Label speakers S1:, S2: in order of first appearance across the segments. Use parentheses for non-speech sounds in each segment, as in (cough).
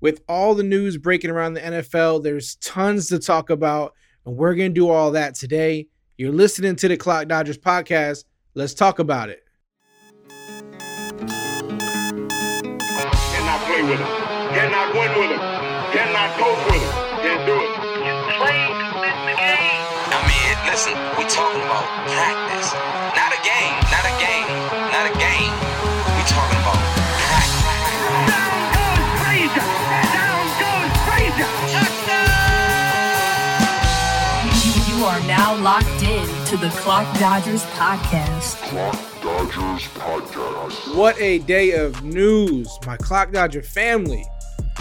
S1: with all the news breaking around the NFL, there's tons to talk about, and we're going to do all that today. You're listening to the Clock Dodgers podcast. Let's talk about it.
S2: Now locked in to the Clock Dodgers podcast.
S3: Clock Dodgers Podcast.
S1: What a day of news, my Clock Dodger family.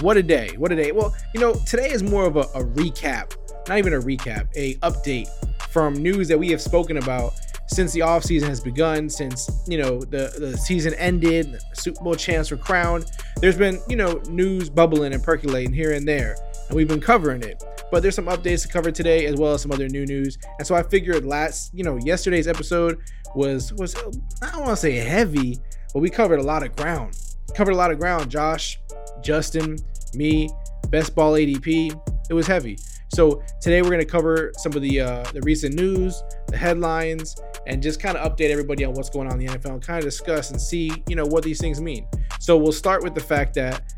S1: What a day. What a day. Well, you know, today is more of a, a recap, not even a recap, a update from news that we have spoken about since the offseason has begun, since, you know, the, the season ended, the Super Bowl champs were crowned. There's been, you know, news bubbling and percolating here and there, and we've been covering it. But there's some updates to cover today as well as some other new news. And so I figured last, you know, yesterday's episode was was I don't want to say heavy, but we covered a lot of ground. Covered a lot of ground. Josh, Justin, me, best ball ADP. It was heavy. So today we're going to cover some of the uh, the recent news, the headlines, and just kind of update everybody on what's going on in the NFL and kind of discuss and see you know what these things mean. So we'll start with the fact that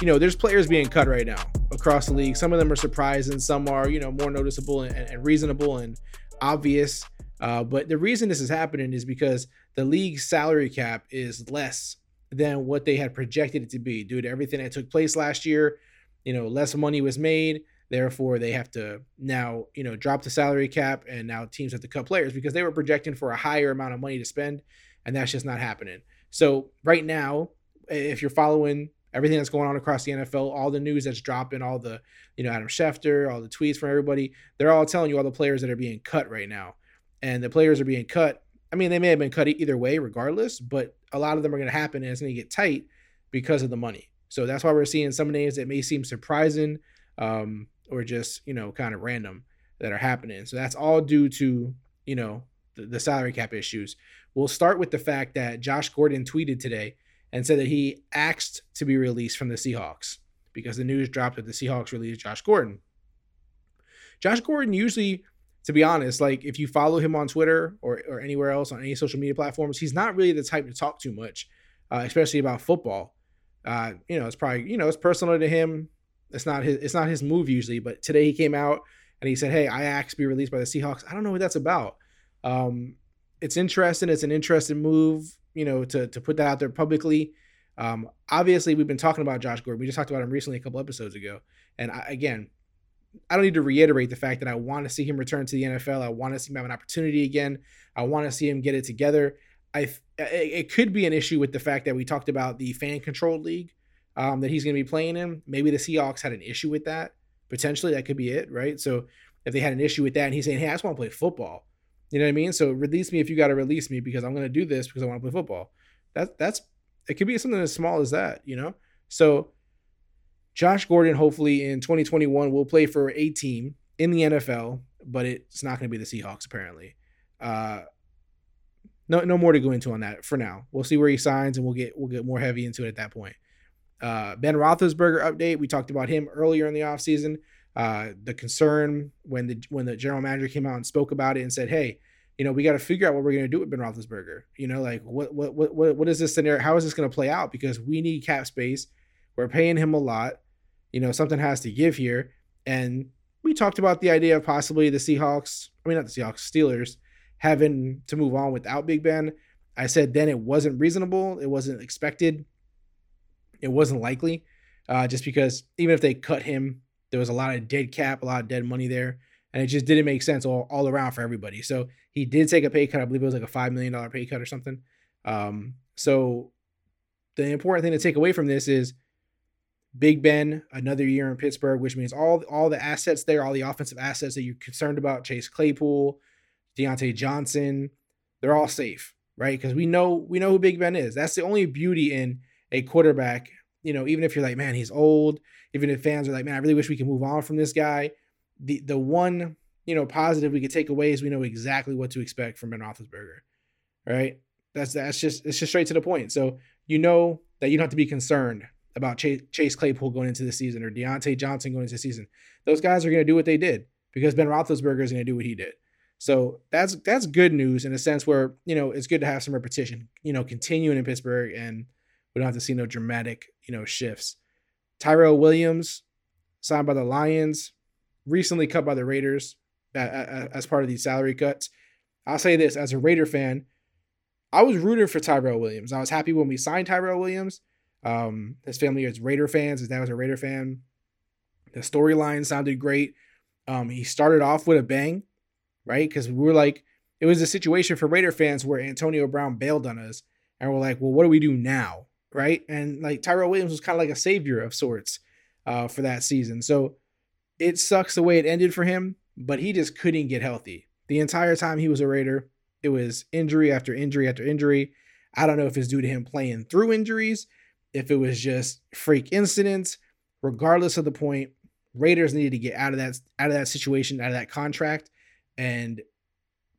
S1: you know there's players being cut right now across the league. Some of them are surprising, some are you know more noticeable and, and reasonable and obvious. Uh, but the reason this is happening is because the league's salary cap is less than what they had projected it to be due to everything that took place last year. You know, less money was made. Therefore, they have to now, you know, drop the salary cap and now teams have to cut players because they were projecting for a higher amount of money to spend. And that's just not happening. So, right now, if you're following everything that's going on across the NFL, all the news that's dropping, all the, you know, Adam Schefter, all the tweets from everybody, they're all telling you all the players that are being cut right now. And the players are being cut. I mean, they may have been cut either way, regardless, but a lot of them are going to happen and it's going to get tight because of the money. So that's why we're seeing some names that may seem surprising um, or just, you know, kind of random that are happening. So that's all due to, you know, the, the salary cap issues. We'll start with the fact that Josh Gordon tweeted today and said that he asked to be released from the Seahawks because the news dropped that the Seahawks released Josh Gordon. Josh Gordon usually, to be honest, like if you follow him on Twitter or, or anywhere else on any social media platforms, he's not really the type to talk too much, uh, especially about football. Uh, you know, it's probably you know it's personal to him. It's not his it's not his move usually, but today he came out and he said, "Hey, I asked to be released by the Seahawks." I don't know what that's about. Um, it's interesting. It's an interesting move, you know, to to put that out there publicly. Um, obviously, we've been talking about Josh Gordon. We just talked about him recently a couple episodes ago, and I, again, I don't need to reiterate the fact that I want to see him return to the NFL. I want to see him have an opportunity again. I want to see him get it together. I it could be an issue with the fact that we talked about the fan controlled league um, that he's going to be playing in. Maybe the Seahawks had an issue with that. Potentially, that could be it, right? So if they had an issue with that, and he's saying, "Hey, I just want to play football," you know what I mean? So release me if you got to release me because I'm going to do this because I want to play football. That that's it could be something as small as that, you know. So Josh Gordon, hopefully in 2021, will play for a team in the NFL, but it's not going to be the Seahawks apparently. Uh, no, no more to go into on that for now. We'll see where he signs, and we'll get we'll get more heavy into it at that point. Uh, ben Roethlisberger update. We talked about him earlier in the offseason. Uh, the concern when the when the general manager came out and spoke about it and said, "Hey, you know, we got to figure out what we're going to do with Ben Roethlisberger. You know, like what what what what is this scenario? How is this going to play out? Because we need cap space. We're paying him a lot. You know, something has to give here. And we talked about the idea of possibly the Seahawks. I mean, not the Seahawks, Steelers having to move on without Big Ben. I said then it wasn't reasonable. It wasn't expected. It wasn't likely, uh, just because even if they cut him, there was a lot of dead cap, a lot of dead money there, and it just didn't make sense all, all around for everybody. So he did take a pay cut. I believe it was like a five million dollar pay cut or something. Um, so the important thing to take away from this is Big Ben another year in Pittsburgh, which means all all the assets there, all the offensive assets that you're concerned about, Chase Claypool, Diontae Johnson, they're all safe, right? Because we know we know who Big Ben is. That's the only beauty in a quarterback. You know, even if you're like, man, he's old. Even if fans are like, man, I really wish we could move on from this guy. The the one you know positive we could take away is we know exactly what to expect from Ben Roethlisberger, right? That's that's just it's just straight to the point. So you know that you don't have to be concerned about Chase, Chase Claypool going into the season or Diontae Johnson going into the season. Those guys are going to do what they did because Ben Roethlisberger is going to do what he did. So that's that's good news in a sense where you know it's good to have some repetition. You know, continuing in Pittsburgh, and we don't have to see no dramatic you know shifts. Tyrell Williams signed by the Lions, recently cut by the Raiders as part of these salary cuts. I'll say this as a Raider fan, I was rooting for Tyrell Williams. I was happy when we signed Tyrell Williams. Um, his family is Raider fans. His dad was a Raider fan. The storyline sounded great. Um, he started off with a bang, right? Because we were like, it was a situation for Raider fans where Antonio Brown bailed on us, and we're like, well, what do we do now, right? And like Tyrell Williams was kind of like a savior of sorts uh, for that season. So it sucks the way it ended for him, but he just couldn't get healthy the entire time he was a Raider. It was injury after injury after injury. I don't know if it's due to him playing through injuries, if it was just freak incidents. Regardless of the point, Raiders needed to get out of that out of that situation, out of that contract, and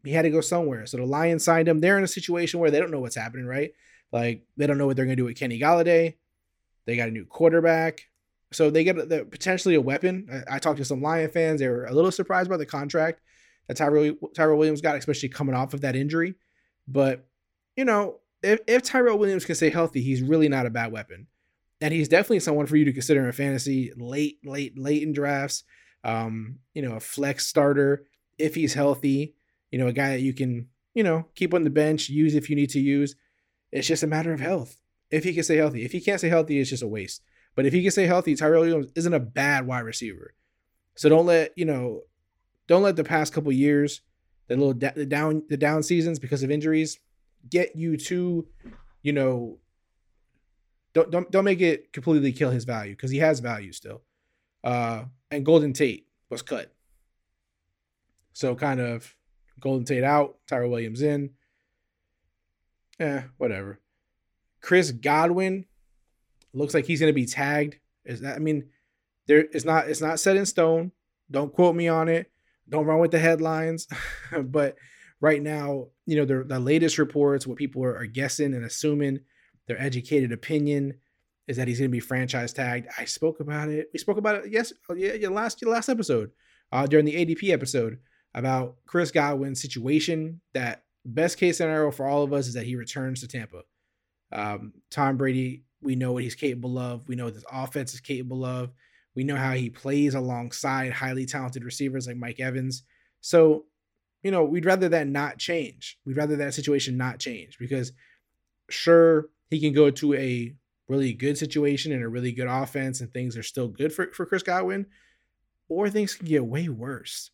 S1: he had to go somewhere. So the Lions signed him. They're in a situation where they don't know what's happening, right? Like they don't know what they're going to do with Kenny Golladay. They got a new quarterback, so they get the, potentially a weapon. I, I, talked to some Lion fans; they were a little surprised by the contract that Tyrell Tyrell Williams got, especially coming off of that injury. But you know, if if Tyrell Williams can stay healthy, he's really not a bad weapon and he's definitely someone for you to consider in fantasy late, late, late in drafts. Um, you know, a flex starter if he's healthy. You know, a guy that you can, you know, keep on the bench, use if you need to use. It's just a matter of health. If he can stay healthy, if he can't stay healthy, it's just a waste. But if he can stay healthy, Tyrell Williams isn't a bad wide receiver. So don't let you know, don't let the past couple years, the little da- the down the down seasons because of injuries, get you to, you know, don't don't don't make it completely kill his value because he has value still. Uh, and Golden Tate was cut. So kind of Golden Tate out, Tyrell Williams in. Eh, whatever. Chris Godwin looks like he's gonna be tagged. Is that I mean, there it's not it's not set in stone. Don't quote me on it. Don't run with the headlines. (laughs) but right now, you know, the, the latest reports, what people are, are guessing and assuming their educated opinion is that he's going to be franchise tagged. I spoke about it. We spoke about it. Yes, oh, yeah, yeah last last episode, uh, during the ADP episode about Chris Godwin's situation. That best case scenario for all of us is that he returns to Tampa. Um, Tom Brady, we know what he's capable of. We know what this offense is capable of. We know how he plays alongside highly talented receivers like Mike Evans. So, you know, we'd rather that not change. We'd rather that situation not change because, sure, he can go to a really good situation and a really good offense and things are still good for, for Chris Godwin, or things can get way worse.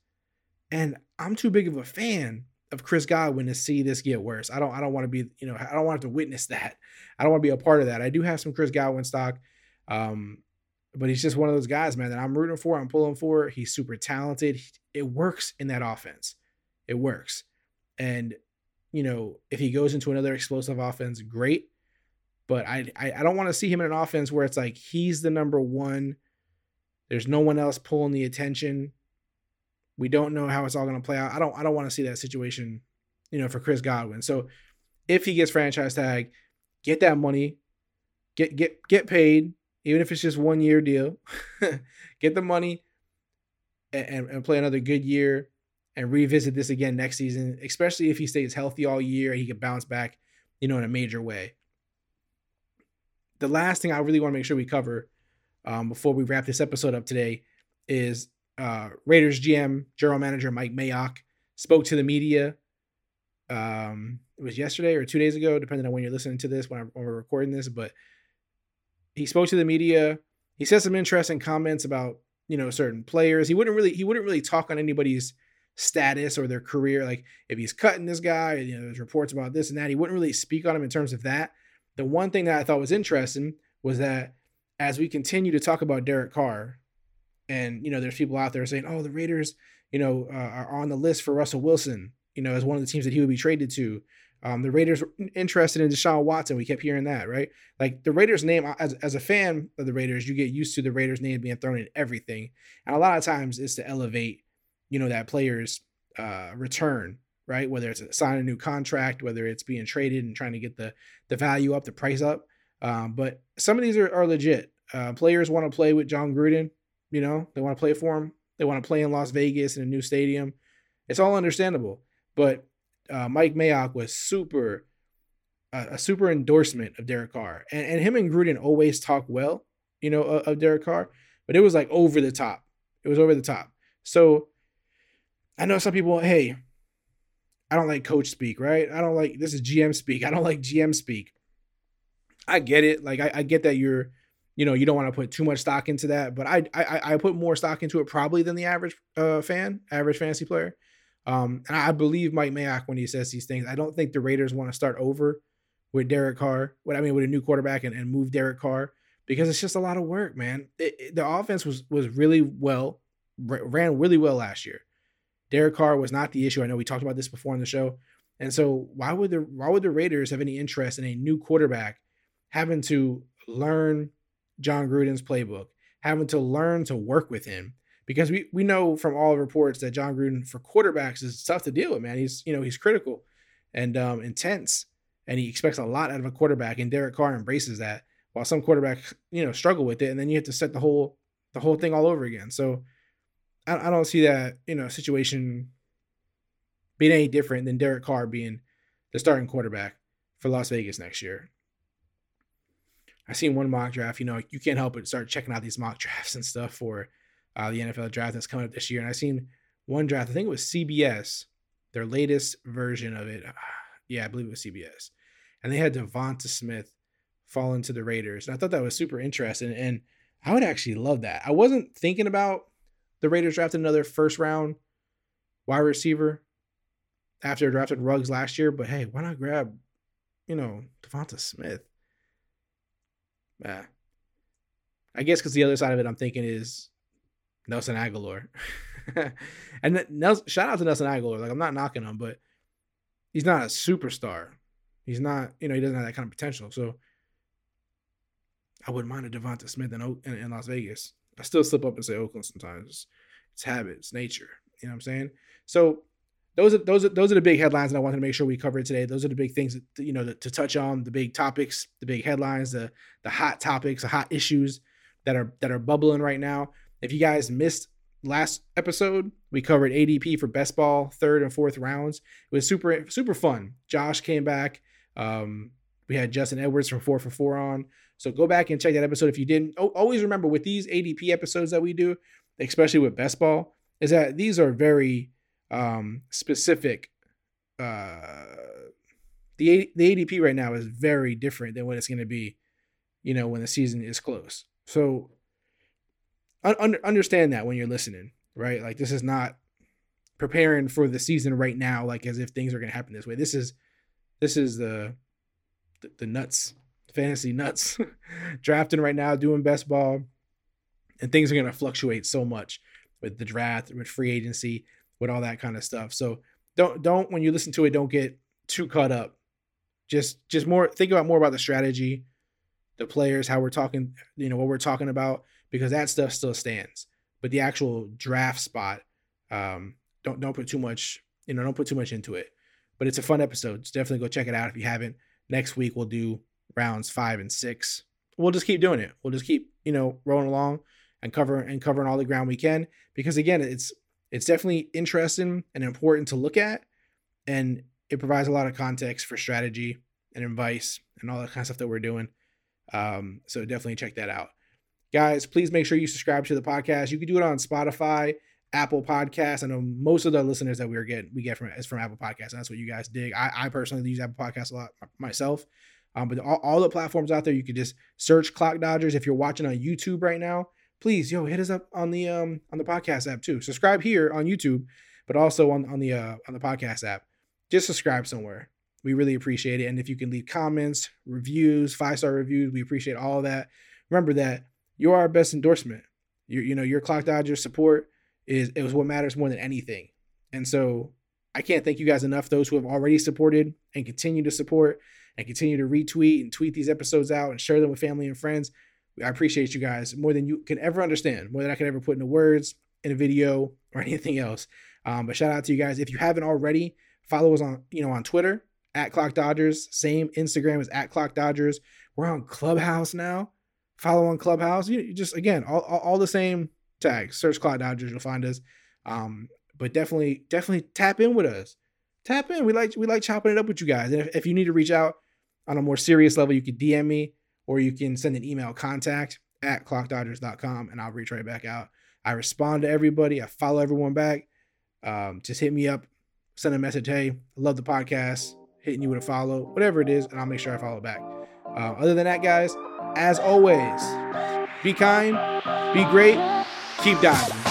S1: And I'm too big of a fan of Chris Godwin to see this get worse. I don't I don't want to be, you know, I don't want to witness that. I don't want to be a part of that. I do have some Chris Godwin stock. Um, but he's just one of those guys, man, that I'm rooting for, I'm pulling for. He's super talented. It works in that offense. It works. And you know, if he goes into another explosive offense, great. But I, I, I don't want to see him in an offense where it's like he's the number one. There's no one else pulling the attention. We don't know how it's all going to play out. I don't I don't want to see that situation, you know, for Chris Godwin. So if he gets franchise tag, get that money, get get get paid, even if it's just one year deal. (laughs) get the money and, and play another good year and revisit this again next season, especially if he stays healthy all year he can bounce back, you know, in a major way the last thing I really want to make sure we cover um, before we wrap this episode up today is uh, Raiders GM, general manager Mike Mayock spoke to the media. Um, it was yesterday or two days ago, depending on when you're listening to this, when, when we're recording this. But he spoke to the media. He said some interesting comments about you know certain players. He wouldn't really he wouldn't really talk on anybody's status or their career. Like if he's cutting this guy, you know, there's reports about this and that. He wouldn't really speak on him in terms of that. The one thing that I thought was interesting was that as we continue to talk about Derek Carr, and you know, there's people out there saying, "Oh, the Raiders, you know, uh, are on the list for Russell Wilson, you know, as one of the teams that he would be traded to." Um, the Raiders interested in Deshaun Watson. We kept hearing that, right? Like the Raiders name, as, as a fan of the Raiders, you get used to the Raiders name being thrown in everything. And a lot of times it's to elevate, you know, that player's uh, return right? Whether it's signing a new contract, whether it's being traded and trying to get the the value up, the price up. Um, but some of these are, are legit. Uh, players want to play with Jon Gruden. You know, they want to play for him. They want to play in Las Vegas in a new stadium. It's all understandable. But uh, Mike Mayock was super, uh, a super endorsement of Derek Carr, and, and him and Gruden always talk well, you know, of, of Derek Carr. But it was like over the top. It was over the top. So I know some people, hey, I don't like coach speak, right? I don't like this is GM speak. I don't like GM speak. I get it. Like I, I get that you're, you know, you don't want to put too much stock into that, but I, I I put more stock into it probably than the average uh, fan, average fantasy player. Um, and I believe Mike Mayock when he says these things. I don't think the Raiders want to start over with Derek Carr. What I mean with a new quarterback and, and move Derek Carr because it's just a lot of work, man. It, it, the offense was was really well ran really well last year. Derek Carr was not the issue. I know we talked about this before on the show. And so why would the why would the Raiders have any interest in a new quarterback having to learn Jon Gruden's playbook, having to learn to work with him? Because we we know from all reports that Jon Gruden for quarterbacks is tough to deal with, man. He's you know he's critical and um, intense, and he expects a lot out of a quarterback. And Derek Carr embraces that, while some quarterbacks you know struggle with it, and then you have to set the whole the whole thing all over again. So I, I don't see that you know situation being any different than Derek Carr being the starting quarterback for Las Vegas next year. I seen one mock draft. You know, you can't help but start checking out these mock (laughs) drafts and stuff for uh, the NFL draft that's coming up this year. And I seen one draft. I think it was CBS, their latest version of it. (sighs) Yeah, I believe it was CBS, and they had Devonta Smith fall into the Raiders. And I thought that was super interesting, and I would actually love that. I wasn't thinking about the Raiders drafted another first round wide receiver after they drafted Ruggs last year. But hey, why not grab, you know, Devonta Smith? Yeah. I guess because the other side of it, I'm thinking is Nelson Agholor. (laughs) and Nelson, shout out to Nelson Agholor. Like I'm not knocking him, but he's not a superstar. He's not, you know, he doesn't have that kind of potential. So I wouldn't mind a Devonta Smith in, in, in Las Vegas. I still slip up and say Oakland sometimes. It's habits, nature. You know what I'm saying? So those are those are those are the big headlines that I wanted to make sure we covered today. Those are the big things that, you know to, to touch on, the big topics, the big headlines, the the hot topics, the hot issues that are that are bubbling right now. If you guys missed last episode, we covered ADP for best ball third and fourth rounds. It was super super fun. Josh came back. Um, we had Justin Edwards from four for four on. So go back and check that episode if you didn't. always remember with these ADP episodes that we do, especially with best ball, is that these are very um, specific. Uh, the the ADP right now is very different than what it's going to be, you know, when the season is close. So un- understand that when you're listening, right? Like this is not preparing for the season right now, like as if things are going to happen this way. This is this is the the, nuts fantasy nuts (laughs) drafting right now, doing best ball, and things are going to fluctuate so much with the draft, with free agency, with all that kind of stuff. So don't don't when you listen to it, don't get too caught up. Just just more think about more about the strategy, the players, how we're talking, you know, what we're talking about, because that stuff still stands. But the actual draft spot, um, don't don't put too much, you know, don't put too much into it. But it's a fun episode. So definitely go check it out if you haven't. Next week we'll do rounds five and six. We'll just keep doing it. We'll just keep, you know, rolling along and covering and covering all the ground we can. Because again, it's it's definitely interesting and important to look at. And it provides a lot of context for strategy and advice and all that kind of stuff that we're doing. Um, so definitely check that out. Guys, please make sure you subscribe to the podcast. You can do it on Spotify, Apple Podcasts. I know most of the listeners that we're getting we get from is from Apple Podcasts. That's what you guys dig. I, I personally use Apple Podcasts a lot myself. Um, but all, all the platforms out there, you could just search Clock Dodgers. If you're watching on YouTube right now, please, yo, hit us up on the um on the podcast app too. Subscribe here on YouTube, but also on on the uh on the podcast app. Just subscribe somewhere. We really appreciate it. And if you can leave comments, reviews, five star reviews, we appreciate all that. Remember that you're our best endorsement. You you know your Clock dodger support is it was what matters more than anything. And so I can't thank you guys enough. Those who have already supported and continue to support and continue to retweet and tweet these episodes out and share them with family and friends. I appreciate you guys more than you can ever understand, more than I can ever put into words, in a video, (laughs) or anything else. Um, but shout out to you guys. If you haven't already, follow us on, you know, on Twitter at Clock Dodgers. Same Instagram is at Clock Dodgers. We're on Clubhouse now. Follow on Clubhouse. You, you just again all, all, all the same tags. Search Clock Dodgers, you'll find us. Um, but definitely, definitely tap in with us. Tap in. We like we like chopping it up with you guys. And if, if you need to reach out on a more serious level, you can DM me or you can send an email contact at clockdodgers.com and I'll reach right back out. I respond to everybody. I follow everyone back. Um, just hit me up, send a message. Hey, I love the podcast. Hitting you with a follow, whatever it is, and I'll make sure I follow back. Uh, other than that, guys, as always, be kind, be great, keep dodging.